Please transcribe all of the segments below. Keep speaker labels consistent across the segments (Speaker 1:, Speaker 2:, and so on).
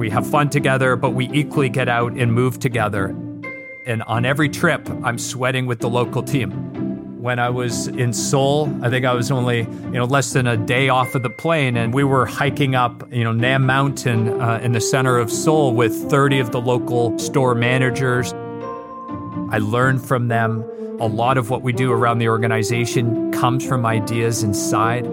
Speaker 1: We have fun together, but we equally get out and move together. And on every trip, I'm sweating with the local team. When I was in Seoul, I think I was only, you know, less than a day off of the plane, and we were hiking up, you know, Nam Mountain uh, in the center of Seoul with 30 of the local store managers. I learned from them. A lot of what we do around the organization comes from ideas inside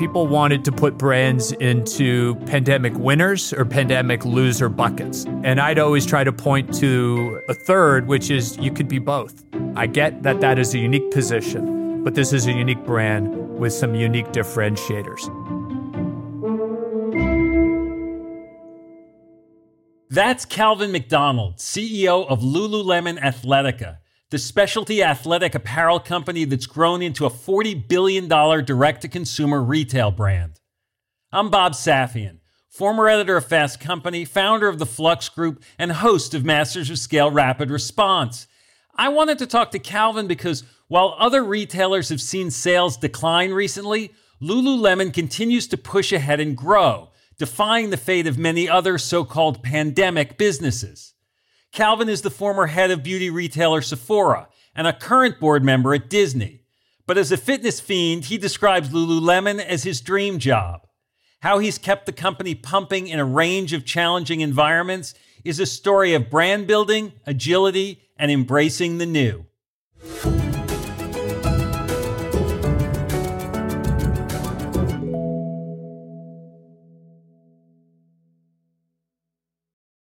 Speaker 1: people wanted to put brands into pandemic winners or pandemic loser buckets. And I'd always try to point to a third, which is you could be both. I get that that is a unique position, but this is a unique brand with some unique differentiators.
Speaker 2: That's Calvin McDonald, CEO of Lululemon Athletica the specialty athletic apparel company that's grown into a $40 billion direct to consumer retail brand. I'm Bob Safian, former editor of Fast Company, founder of the Flux Group, and host of Masters of Scale Rapid Response. I wanted to talk to Calvin because while other retailers have seen sales decline recently, Lululemon continues to push ahead and grow, defying the fate of many other so called pandemic businesses. Calvin is the former head of beauty retailer Sephora and a current board member at Disney. But as a fitness fiend, he describes Lululemon as his dream job. How he's kept the company pumping in a range of challenging environments is a story of brand building, agility, and embracing the new.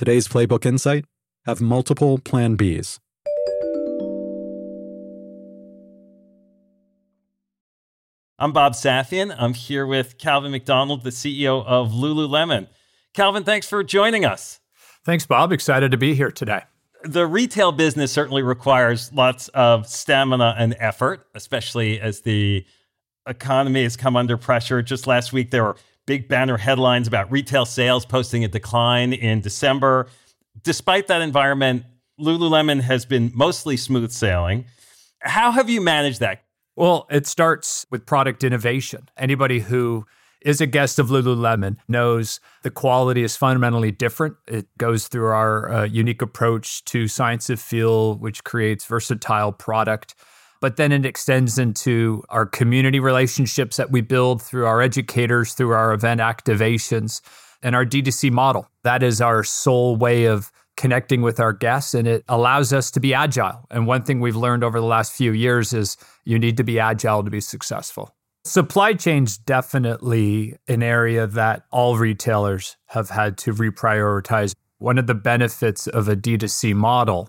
Speaker 3: Today's Playbook Insight have multiple Plan Bs.
Speaker 2: I'm Bob Safian. I'm here with Calvin McDonald, the CEO of Lululemon. Calvin, thanks for joining us.
Speaker 1: Thanks, Bob. Excited to be here today.
Speaker 2: The retail business certainly requires lots of stamina and effort, especially as the economy has come under pressure. Just last week, there were big banner headlines about retail sales posting a decline in December. Despite that environment, Lululemon has been mostly smooth sailing. How have you managed that?
Speaker 1: Well, it starts with product innovation. Anybody who is a guest of Lululemon knows the quality is fundamentally different. It goes through our uh, unique approach to science of feel, which creates versatile product. But then it extends into our community relationships that we build through our educators, through our event activations, and our D2C model. That is our sole way of connecting with our guests and it allows us to be agile. And one thing we've learned over the last few years is you need to be agile to be successful. Supply chain's definitely an area that all retailers have had to reprioritize. One of the benefits of a D2C model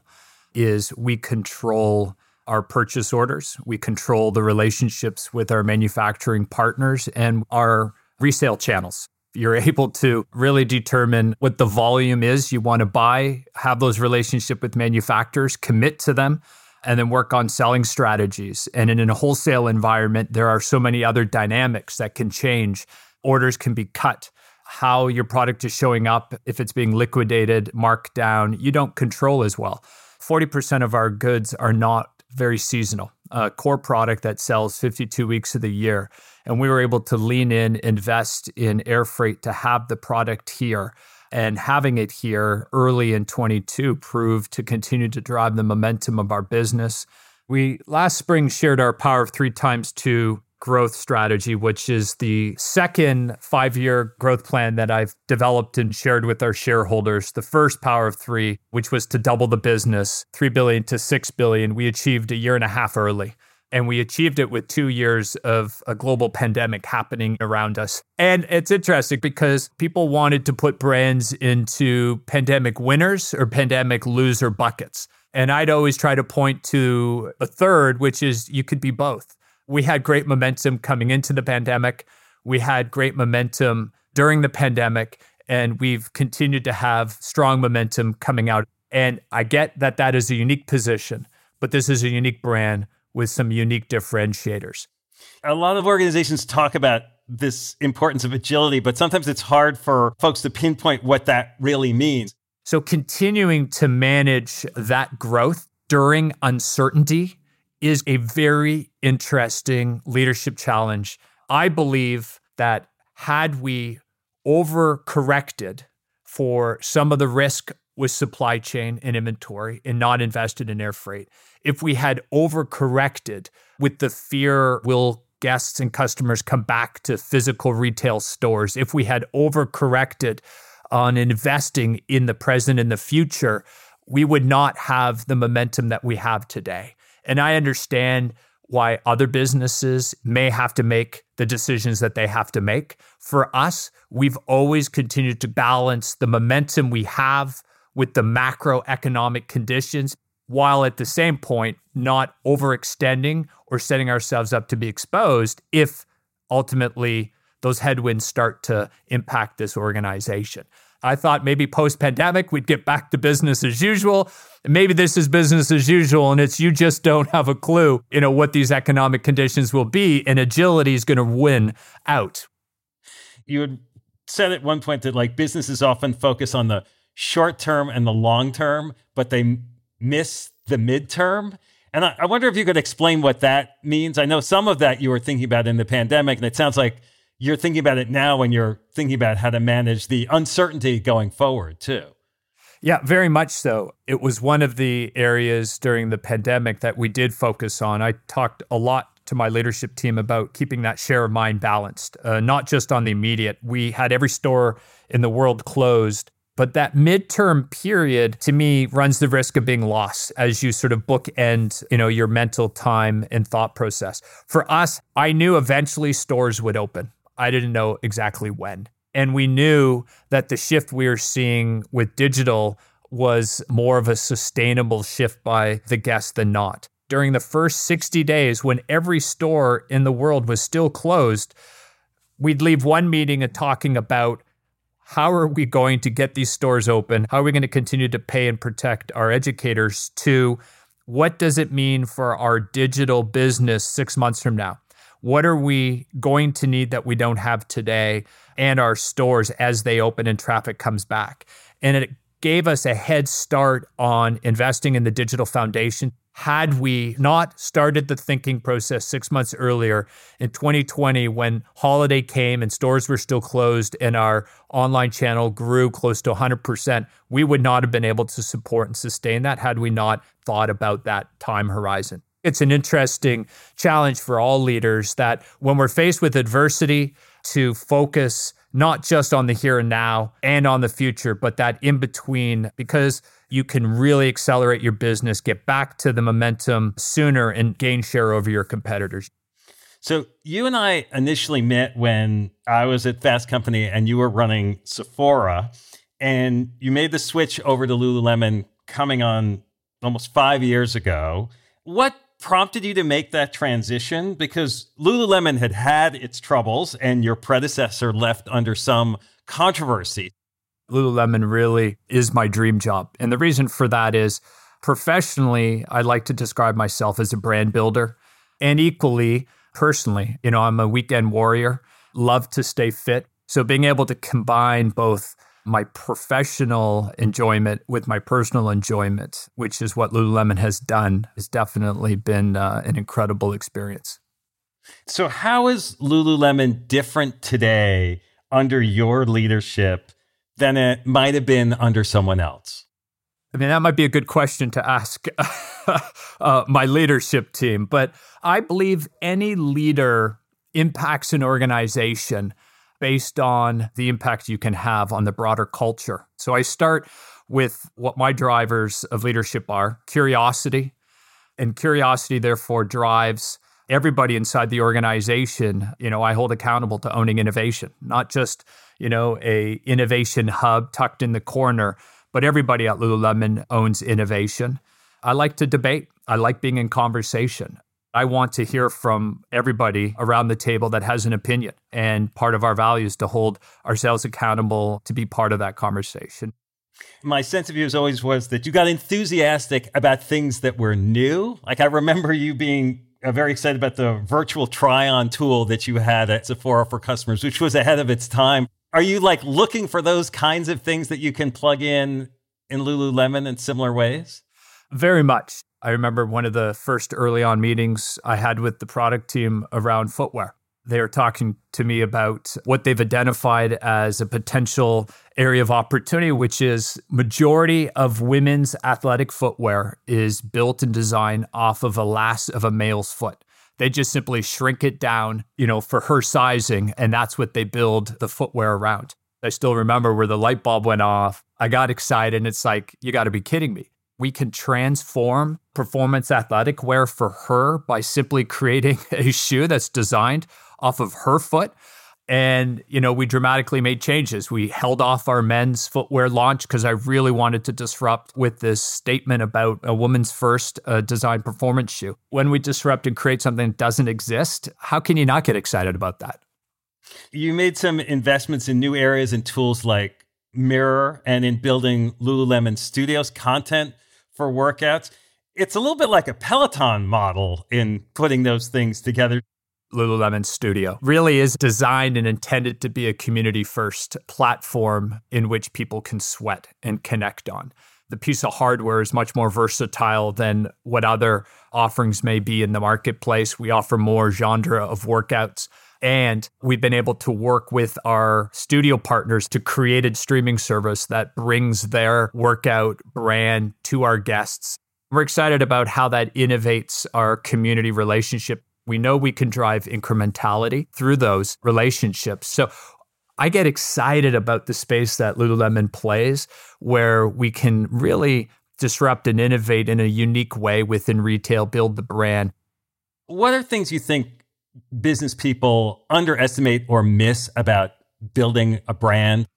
Speaker 1: is we control our purchase orders, we control the relationships with our manufacturing partners and our resale channels. You're able to really determine what the volume is you want to buy, have those relationships with manufacturers, commit to them, and then work on selling strategies. And in a wholesale environment, there are so many other dynamics that can change. Orders can be cut. How your product is showing up, if it's being liquidated, marked down, you don't control as well. 40% of our goods are not very seasonal, a core product that sells 52 weeks of the year. And we were able to lean in, invest in air freight to have the product here and having it here early in 22 proved to continue to drive the momentum of our business. We last spring shared our Power of Three times two growth strategy, which is the second five year growth plan that I've developed and shared with our shareholders. The first Power of Three, which was to double the business, 3 billion to 6 billion, we achieved a year and a half early. And we achieved it with two years of a global pandemic happening around us. And it's interesting because people wanted to put brands into pandemic winners or pandemic loser buckets. And I'd always try to point to a third, which is you could be both. We had great momentum coming into the pandemic. We had great momentum during the pandemic, and we've continued to have strong momentum coming out. And I get that that is a unique position, but this is a unique brand with some unique differentiators.
Speaker 2: A lot of organizations talk about this importance of agility, but sometimes it's hard for folks to pinpoint what that really means.
Speaker 1: So, continuing to manage that growth during uncertainty is a very interesting leadership challenge. I believe that had we overcorrected for some of the risk with supply chain and inventory and not invested in air freight, if we had overcorrected with the fear will guests and customers come back to physical retail stores, if we had overcorrected on investing in the present and the future, we would not have the momentum that we have today. And I understand why other businesses may have to make the decisions that they have to make. For us, we've always continued to balance the momentum we have with the macroeconomic conditions while at the same point not overextending or setting ourselves up to be exposed if ultimately those headwinds start to impact this organization. I thought maybe post pandemic we'd get back to business as usual. Maybe this is business as usual and it's you just don't have a clue, you know, what these economic conditions will be and agility is going to win out.
Speaker 2: You had said at one point that like businesses often focus on the short term and the long term, but they miss the midterm. And I, I, wonder if you could explain what that means. I know some of that you were thinking about in the pandemic, and it sounds like you're thinking about it now when you're thinking about how to manage the uncertainty going forward, too.
Speaker 1: Yeah, very much so. It was one of the areas during the pandemic that we did focus on. I talked a lot to my leadership team about keeping that share of mind balanced, uh, not just on the immediate. We had every store in the world closed but that midterm period to me runs the risk of being lost as you sort of bookend, you know, your mental time and thought process. For us, I knew eventually stores would open. I didn't know exactly when. And we knew that the shift we were seeing with digital was more of a sustainable shift by the guest than not. During the first 60 days, when every store in the world was still closed, we'd leave one meeting and talking about how are we going to get these stores open? How are we going to continue to pay and protect our educators? To what does it mean for our digital business six months from now? What are we going to need that we don't have today and our stores as they open and traffic comes back? And it gave us a head start on investing in the digital foundation had we not started the thinking process six months earlier in 2020 when holiday came and stores were still closed and our online channel grew close to 100%, we would not have been able to support and sustain that had we not thought about that time horizon. It's an interesting challenge for all leaders that when we're faced with adversity, to focus not just on the here and now and on the future, but that in between, because you can really accelerate your business, get back to the momentum sooner, and gain share over your competitors.
Speaker 2: So, you and I initially met when I was at Fast Company and you were running Sephora. and you made the switch over to Lululemon coming on almost five years ago. What prompted you to make that transition? Because Lululemon had had its troubles, and your predecessor left under some controversy.
Speaker 1: Lululemon really is my dream job. And the reason for that is professionally, I like to describe myself as a brand builder. And equally, personally, you know, I'm a weekend warrior, love to stay fit. So being able to combine both my professional enjoyment with my personal enjoyment, which is what Lululemon has done, has definitely been uh, an incredible experience.
Speaker 2: So, how is Lululemon different today under your leadership than it might have been under someone else?
Speaker 1: I mean, that might be a good question to ask uh, my leadership team, but I believe any leader impacts an organization based on the impact you can have on the broader culture. So I start with what my drivers of leadership are curiosity. And curiosity, therefore, drives everybody inside the organization. You know, I hold accountable to owning innovation, not just, you know, a innovation hub tucked in the corner, but everybody at Lululemon owns innovation. I like to debate. I like being in conversation. I want to hear from everybody around the table that has an opinion. And part of our values to hold ourselves accountable to be part of that conversation.
Speaker 2: My sense of you as always was that you got enthusiastic about things that were new. Like I remember you being uh, very excited about the virtual try on tool that you had at Sephora for customers, which was ahead of its time. Are you like looking for those kinds of things that you can plug in in Lululemon in similar ways?
Speaker 1: Very much. I remember one of the first early on meetings I had with the product team around footwear. They were talking to me about what they've identified as a potential area of opportunity, which is majority of women's athletic footwear is built and designed off of a last of a male's foot. They just simply shrink it down, you know, for her sizing, and that's what they build the footwear around. I still remember where the light bulb went off. I got excited, and it's like, you got to be kidding me we can transform performance athletic wear for her by simply creating a shoe that's designed off of her foot. And, you know, we dramatically made changes. We held off our men's footwear launch because I really wanted to disrupt with this statement about a woman's first uh, design performance shoe. When we disrupt and create something that doesn't exist, how can you not get excited about that?
Speaker 2: You made some investments in new areas and tools like Mirror and in building Lululemon Studios content for workouts. It's a little bit like a Peloton model in putting those things together.
Speaker 1: Lululemon Studio really is designed and intended to be a community first platform in which people can sweat and connect on. The piece of hardware is much more versatile than what other offerings may be in the marketplace. We offer more genre of workouts. And we've been able to work with our studio partners to create a streaming service that brings their workout brand to our guests. We're excited about how that innovates our community relationship. We know we can drive incrementality through those relationships. So I get excited about the space that Lululemon plays, where we can really disrupt and innovate in a unique way within retail, build the brand.
Speaker 2: What are things you think business people underestimate or miss about building a brand?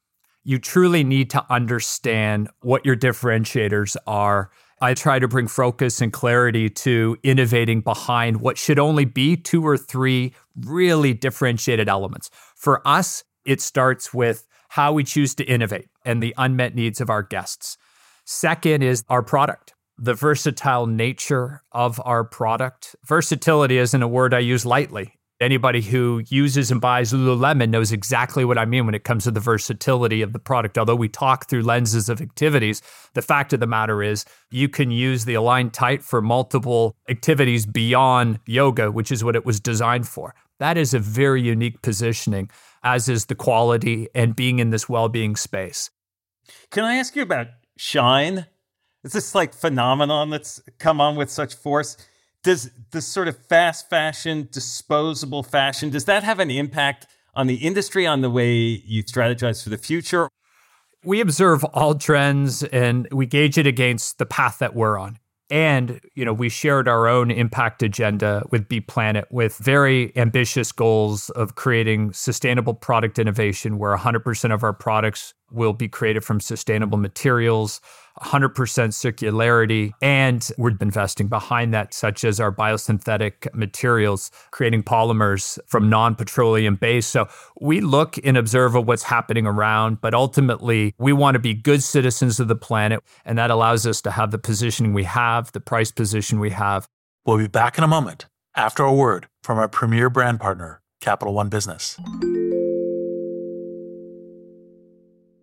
Speaker 1: You truly need to understand what your differentiators are. I try to bring focus and clarity to innovating behind what should only be two or three really differentiated elements. For us, it starts with how we choose to innovate and the unmet needs of our guests. Second is our product the versatile nature of our product. Versatility isn't a word I use lightly. Anybody who uses and buys Lululemon knows exactly what I mean when it comes to the versatility of the product. Although we talk through lenses of activities, the fact of the matter is you can use the Align Tight for multiple activities beyond yoga, which is what it was designed for. That is a very unique positioning, as is the quality and being in this well being space.
Speaker 2: Can I ask you about Shein? It's this like phenomenon that's come on with such force. Does this sort of fast fashion, disposable fashion, does that have an impact on the industry, on the way you strategize for the future?
Speaker 1: We observe all trends and we gauge it against the path that we're on. And, you know, we shared our own impact agenda with Be Planet with very ambitious goals of creating sustainable product innovation where 100% of our products will be created from sustainable materials, 100% circularity, and we're investing behind that, such as our biosynthetic materials, creating polymers from non petroleum base. So we look and observe what's happening around, but ultimately we want to be good citizens of the planet. And that allows us to have the positioning we have, the price position we have.
Speaker 4: We'll be back in a moment after a word from our premier brand partner, Capital One Business.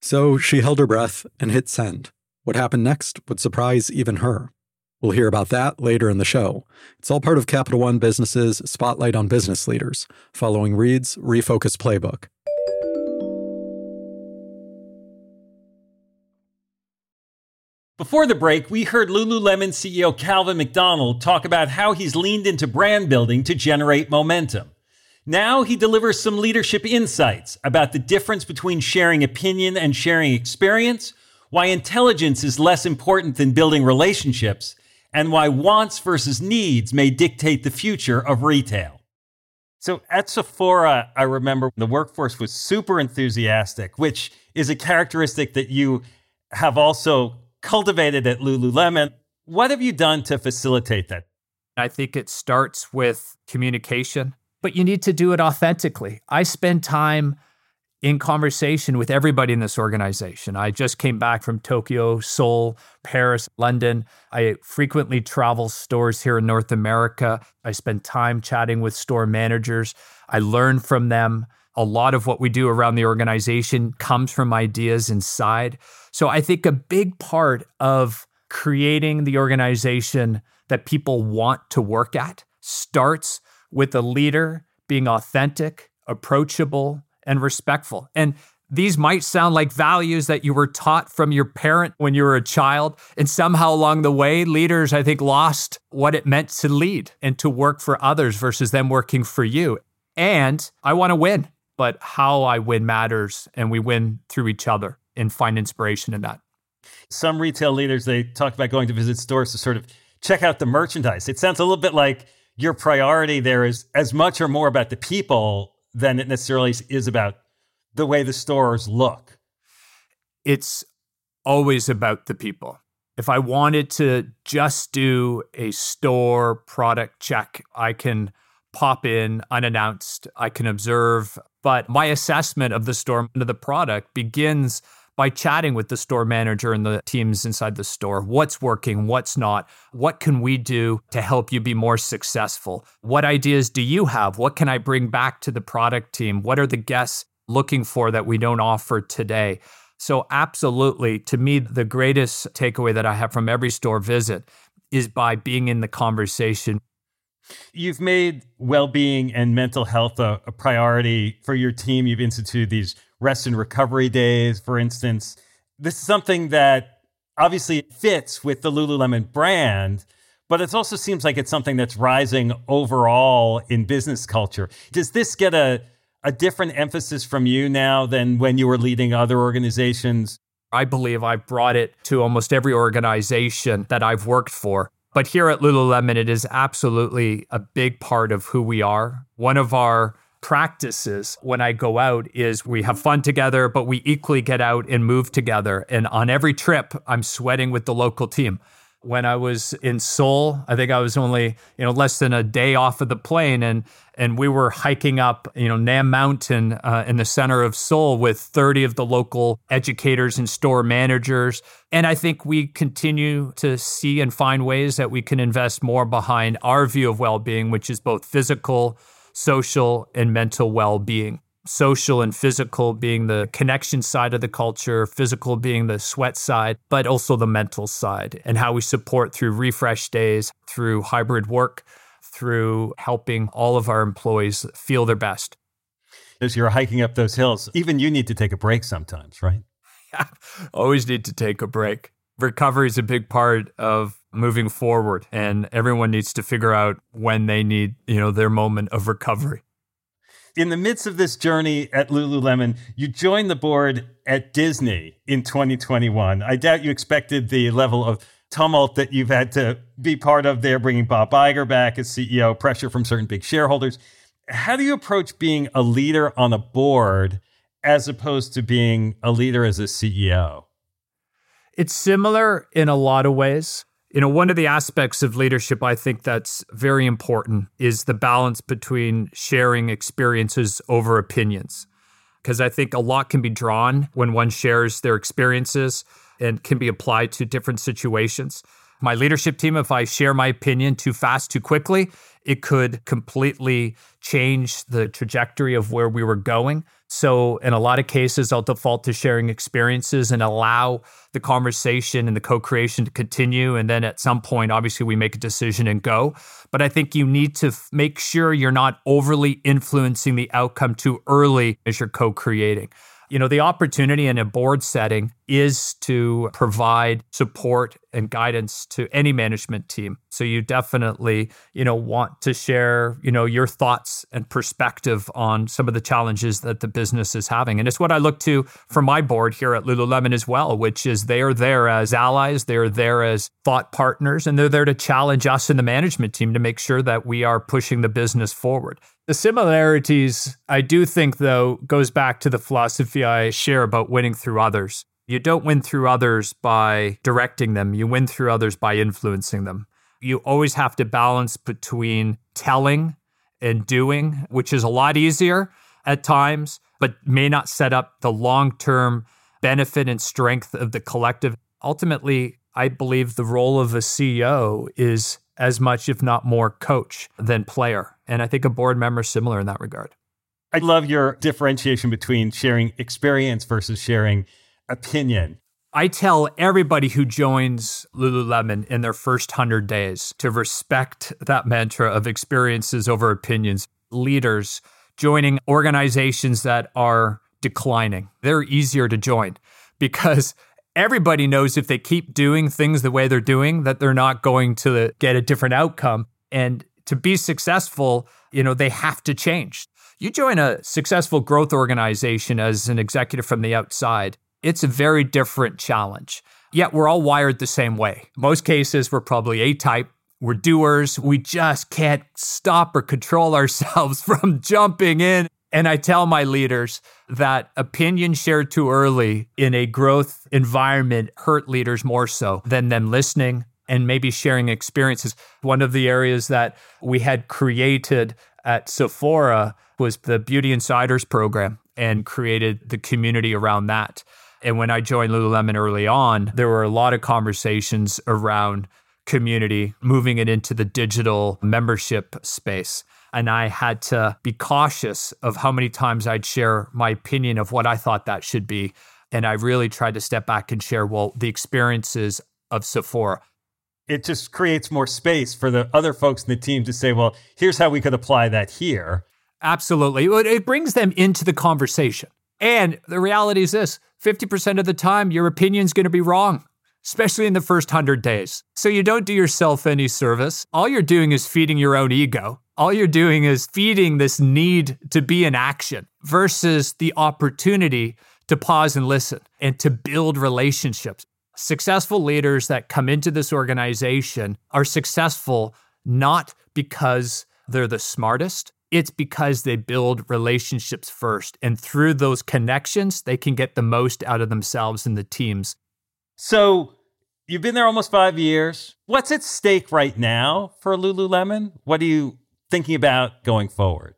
Speaker 3: So she held her breath and hit send. What happened next would surprise even her. We'll hear about that later in the show. It's all part of Capital One Business's Spotlight on Business Leaders, following Reid's Refocus Playbook.
Speaker 2: Before the break, we heard Lululemon CEO Calvin McDonald talk about how he's leaned into brand building to generate momentum. Now he delivers some leadership insights about the difference between sharing opinion and sharing experience, why intelligence is less important than building relationships, and why wants versus needs may dictate the future of retail. So at Sephora, I remember the workforce was super enthusiastic, which is a characteristic that you have also cultivated at Lululemon. What have you done to facilitate that?
Speaker 1: I think it starts with communication but you need to do it authentically. I spend time in conversation with everybody in this organization. I just came back from Tokyo, Seoul, Paris, London. I frequently travel stores here in North America. I spend time chatting with store managers. I learn from them. A lot of what we do around the organization comes from ideas inside. So I think a big part of creating the organization that people want to work at starts with a leader being authentic, approachable, and respectful. And these might sound like values that you were taught from your parent when you were a child. And somehow along the way, leaders, I think, lost what it meant to lead and to work for others versus them working for you. And I want to win, but how I win matters. And we win through each other and find inspiration in that.
Speaker 2: Some retail leaders, they talk about going to visit stores to sort of check out the merchandise. It sounds a little bit like your priority there is as much or more about the people than it necessarily is about the way the stores look.
Speaker 1: It's always about the people. If I wanted to just do a store product check, I can pop in unannounced, I can observe, but my assessment of the store and of the product begins by chatting with the store manager and the teams inside the store. What's working? What's not? What can we do to help you be more successful? What ideas do you have? What can I bring back to the product team? What are the guests looking for that we don't offer today? So, absolutely, to me, the greatest takeaway that I have from every store visit is by being in the conversation.
Speaker 2: You've made well being and mental health a, a priority for your team. You've instituted these rest and recovery days, for instance. This is something that obviously fits with the Lululemon brand, but it also seems like it's something that's rising overall in business culture. Does this get a, a different emphasis from you now than when you were leading other organizations?
Speaker 1: I believe I've brought it to almost every organization that I've worked for. But here at Lululemon, it is absolutely a big part of who we are. One of our practices when I go out is we have fun together, but we equally get out and move together. And on every trip, I'm sweating with the local team. when I was in Seoul. I think I was only, you know, less than a day off of the plane and and we were hiking up, you know, Nam Mountain uh, in the center of Seoul with 30 of the local educators and store managers. And I think we continue to see and find ways that we can invest more behind our view of well-being, which is both physical, social, and mental well-being social and physical being the connection side of the culture, physical being the sweat side, but also the mental side, and how we support through refresh days, through hybrid work, through helping all of our employees feel their best.
Speaker 2: As you're hiking up those hills, even you need to take a break sometimes, right?
Speaker 1: Always need to take a break. Recovery is a big part of moving forward and everyone needs to figure out when they need, you know, their moment of recovery
Speaker 2: in the midst of this journey at Lululemon, you joined the board at Disney in 2021. I doubt you expected the level of tumult that you've had to be part of there, bringing Bob Iger back as CEO, pressure from certain big shareholders. How do you approach being a leader on a board as opposed to being a leader as a CEO?
Speaker 1: It's similar in a lot of ways. You know, one of the aspects of leadership I think that's very important is the balance between sharing experiences over opinions. Because I think a lot can be drawn when one shares their experiences and can be applied to different situations. My leadership team, if I share my opinion too fast, too quickly, it could completely change the trajectory of where we were going. So, in a lot of cases, I'll default to sharing experiences and allow the conversation and the co creation to continue. And then at some point, obviously, we make a decision and go. But I think you need to f- make sure you're not overly influencing the outcome too early as you're co creating. You know, the opportunity in a board setting is to provide support and guidance to any management team. So you definitely, you know, want to share, you know, your thoughts and perspective on some of the challenges that the business is having. And it's what I look to for my board here at Lululemon as well, which is they are there as allies, they're there as thought partners, and they're there to challenge us in the management team to make sure that we are pushing the business forward. The similarities, I do think, though, goes back to the philosophy I share about winning through others. You don't win through others by directing them, you win through others by influencing them. You always have to balance between telling and doing, which is a lot easier at times, but may not set up the long term benefit and strength of the collective. Ultimately, I believe the role of a CEO is as much, if not more, coach than player. And I think a board member is similar in that regard.
Speaker 2: I love your differentiation between sharing experience versus sharing opinion.
Speaker 1: I tell everybody who joins Lululemon in their first 100 days to respect that mantra of experiences over opinions. Leaders joining organizations that are declining, they're easier to join because everybody knows if they keep doing things the way they're doing that they're not going to get a different outcome and to be successful you know they have to change you join a successful growth organization as an executive from the outside it's a very different challenge. Yet we're all wired the same way. Most cases we're probably a type we're doers. We just can't stop or control ourselves from jumping in. And I tell my leaders that opinion shared too early in a growth environment hurt leaders more so than them listening and maybe sharing experiences. One of the areas that we had created at Sephora was the Beauty Insiders program and created the community around that. And when I joined Lululemon early on, there were a lot of conversations around community, moving it into the digital membership space. And I had to be cautious of how many times I'd share my opinion of what I thought that should be. And I really tried to step back and share, well, the experiences of Sephora.
Speaker 2: It just creates more space for the other folks in the team to say, well, here's how we could apply that here.
Speaker 1: Absolutely. It brings them into the conversation. And the reality is this 50% of the time, your opinion's going to be wrong especially in the first 100 days. So you don't do yourself any service. All you're doing is feeding your own ego. All you're doing is feeding this need to be in action versus the opportunity to pause and listen and to build relationships. Successful leaders that come into this organization are successful not because they're the smartest, it's because they build relationships first. And through those connections, they can get the most out of themselves and the teams.
Speaker 2: So You've been there almost five years. What's at stake right now for Lululemon? What are you thinking about going forward?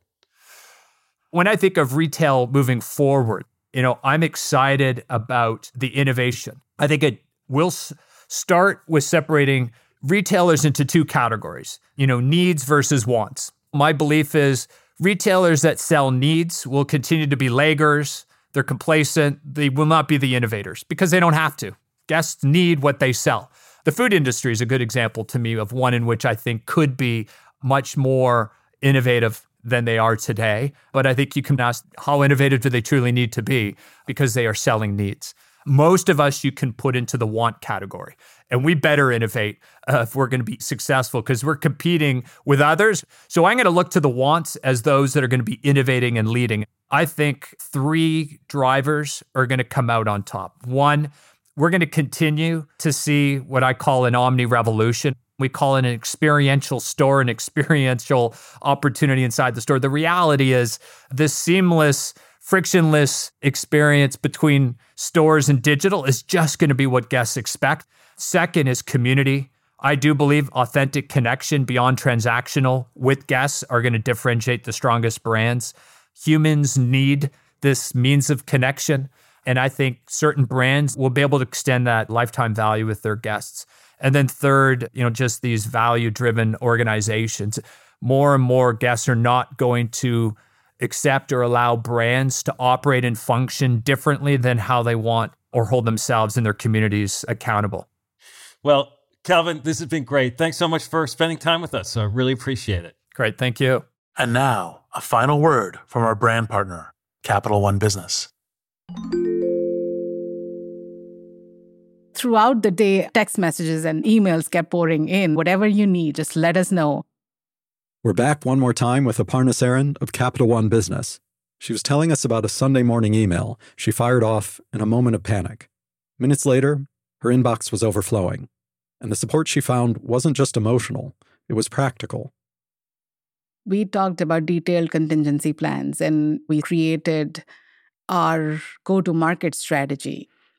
Speaker 1: When I think of retail moving forward, you know, I'm excited about the innovation. I think it will s- start with separating retailers into two categories, you know, needs versus wants. My belief is retailers that sell needs will continue to be laggers, they're complacent, they will not be the innovators because they don't have to. Guests need what they sell. The food industry is a good example to me of one in which I think could be much more innovative than they are today. But I think you can ask how innovative do they truly need to be because they are selling needs. Most of us you can put into the want category. And we better innovate uh, if we're going to be successful because we're competing with others. So I'm going to look to the wants as those that are going to be innovating and leading. I think three drivers are going to come out on top. One, we're going to continue to see what I call an omni revolution. We call it an experiential store, an experiential opportunity inside the store. The reality is this seamless, frictionless experience between stores and digital is just going to be what guests expect. Second is community. I do believe authentic connection beyond transactional with guests are going to differentiate the strongest brands. Humans need this means of connection. And I think certain brands will be able to extend that lifetime value with their guests. And then third, you know, just these value driven organizations. More and more guests are not going to accept or allow brands to operate and function differently than how they want or hold themselves and their communities accountable.
Speaker 2: Well, Calvin, this has been great. Thanks so much for spending time with us. I really appreciate it.
Speaker 1: Great. Thank you.
Speaker 4: And now, a final word from our brand partner, Capital One Business.
Speaker 5: Throughout the day, text messages and emails kept pouring in. Whatever you need, just let us know.
Speaker 3: We're back one more time with Aparna Saran of Capital One Business. She was telling us about a Sunday morning email she fired off in a moment of panic. Minutes later, her inbox was overflowing, and the support she found wasn't just emotional, it was practical.
Speaker 5: We talked about detailed contingency plans and we created our go to market strategy.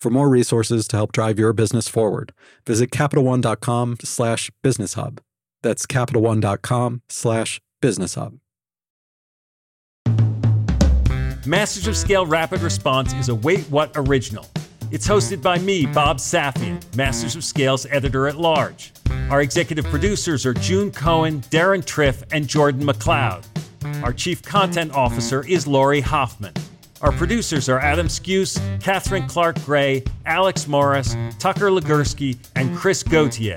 Speaker 3: For more resources to help drive your business forward, visit CapitalOne.com slash business hub. That's CapitalOne.com slash business hub.
Speaker 2: Masters of Scale Rapid Response is a Wait What original. It's hosted by me, Bob Safian, Masters of Scale's editor at large. Our executive producers are June Cohen, Deron Triff, and Jordan McLeod. Our chief content officer is Laurie Hoffman. Our producers are Adam Skuse, Catherine Clark Gray, Alex Morris, Tucker Legursky, and Chris Gauthier.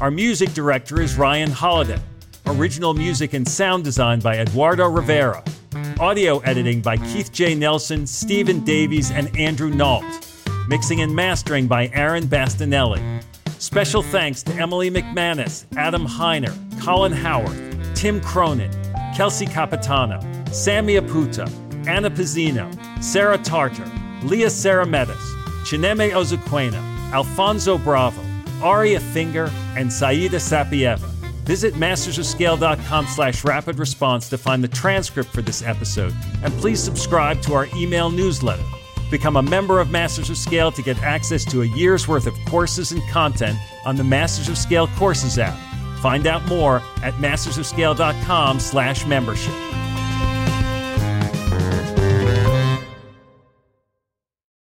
Speaker 2: Our music director is Ryan Holladay. Original music and sound design by Eduardo Rivera. Audio editing by Keith J. Nelson, Stephen Davies, and Andrew Nault. Mixing and mastering by Aaron Bastinelli. Special thanks to Emily McManus, Adam Heiner, Colin Howard, Tim Cronin, Kelsey Capitano, Sammy Aputa, Anna Pizzino, Sarah Tartar, Leah Sarametis, Chineme Ozuquena, Alfonso Bravo, Aria Finger, and Saida Sapieva. Visit mastersofscale.com slash rapid response to find the transcript for this episode, and please subscribe to our email newsletter. Become a member of Masters of Scale to get access to a year's worth of courses and content on the Masters of Scale Courses app. Find out more at mastersofscale.com slash membership.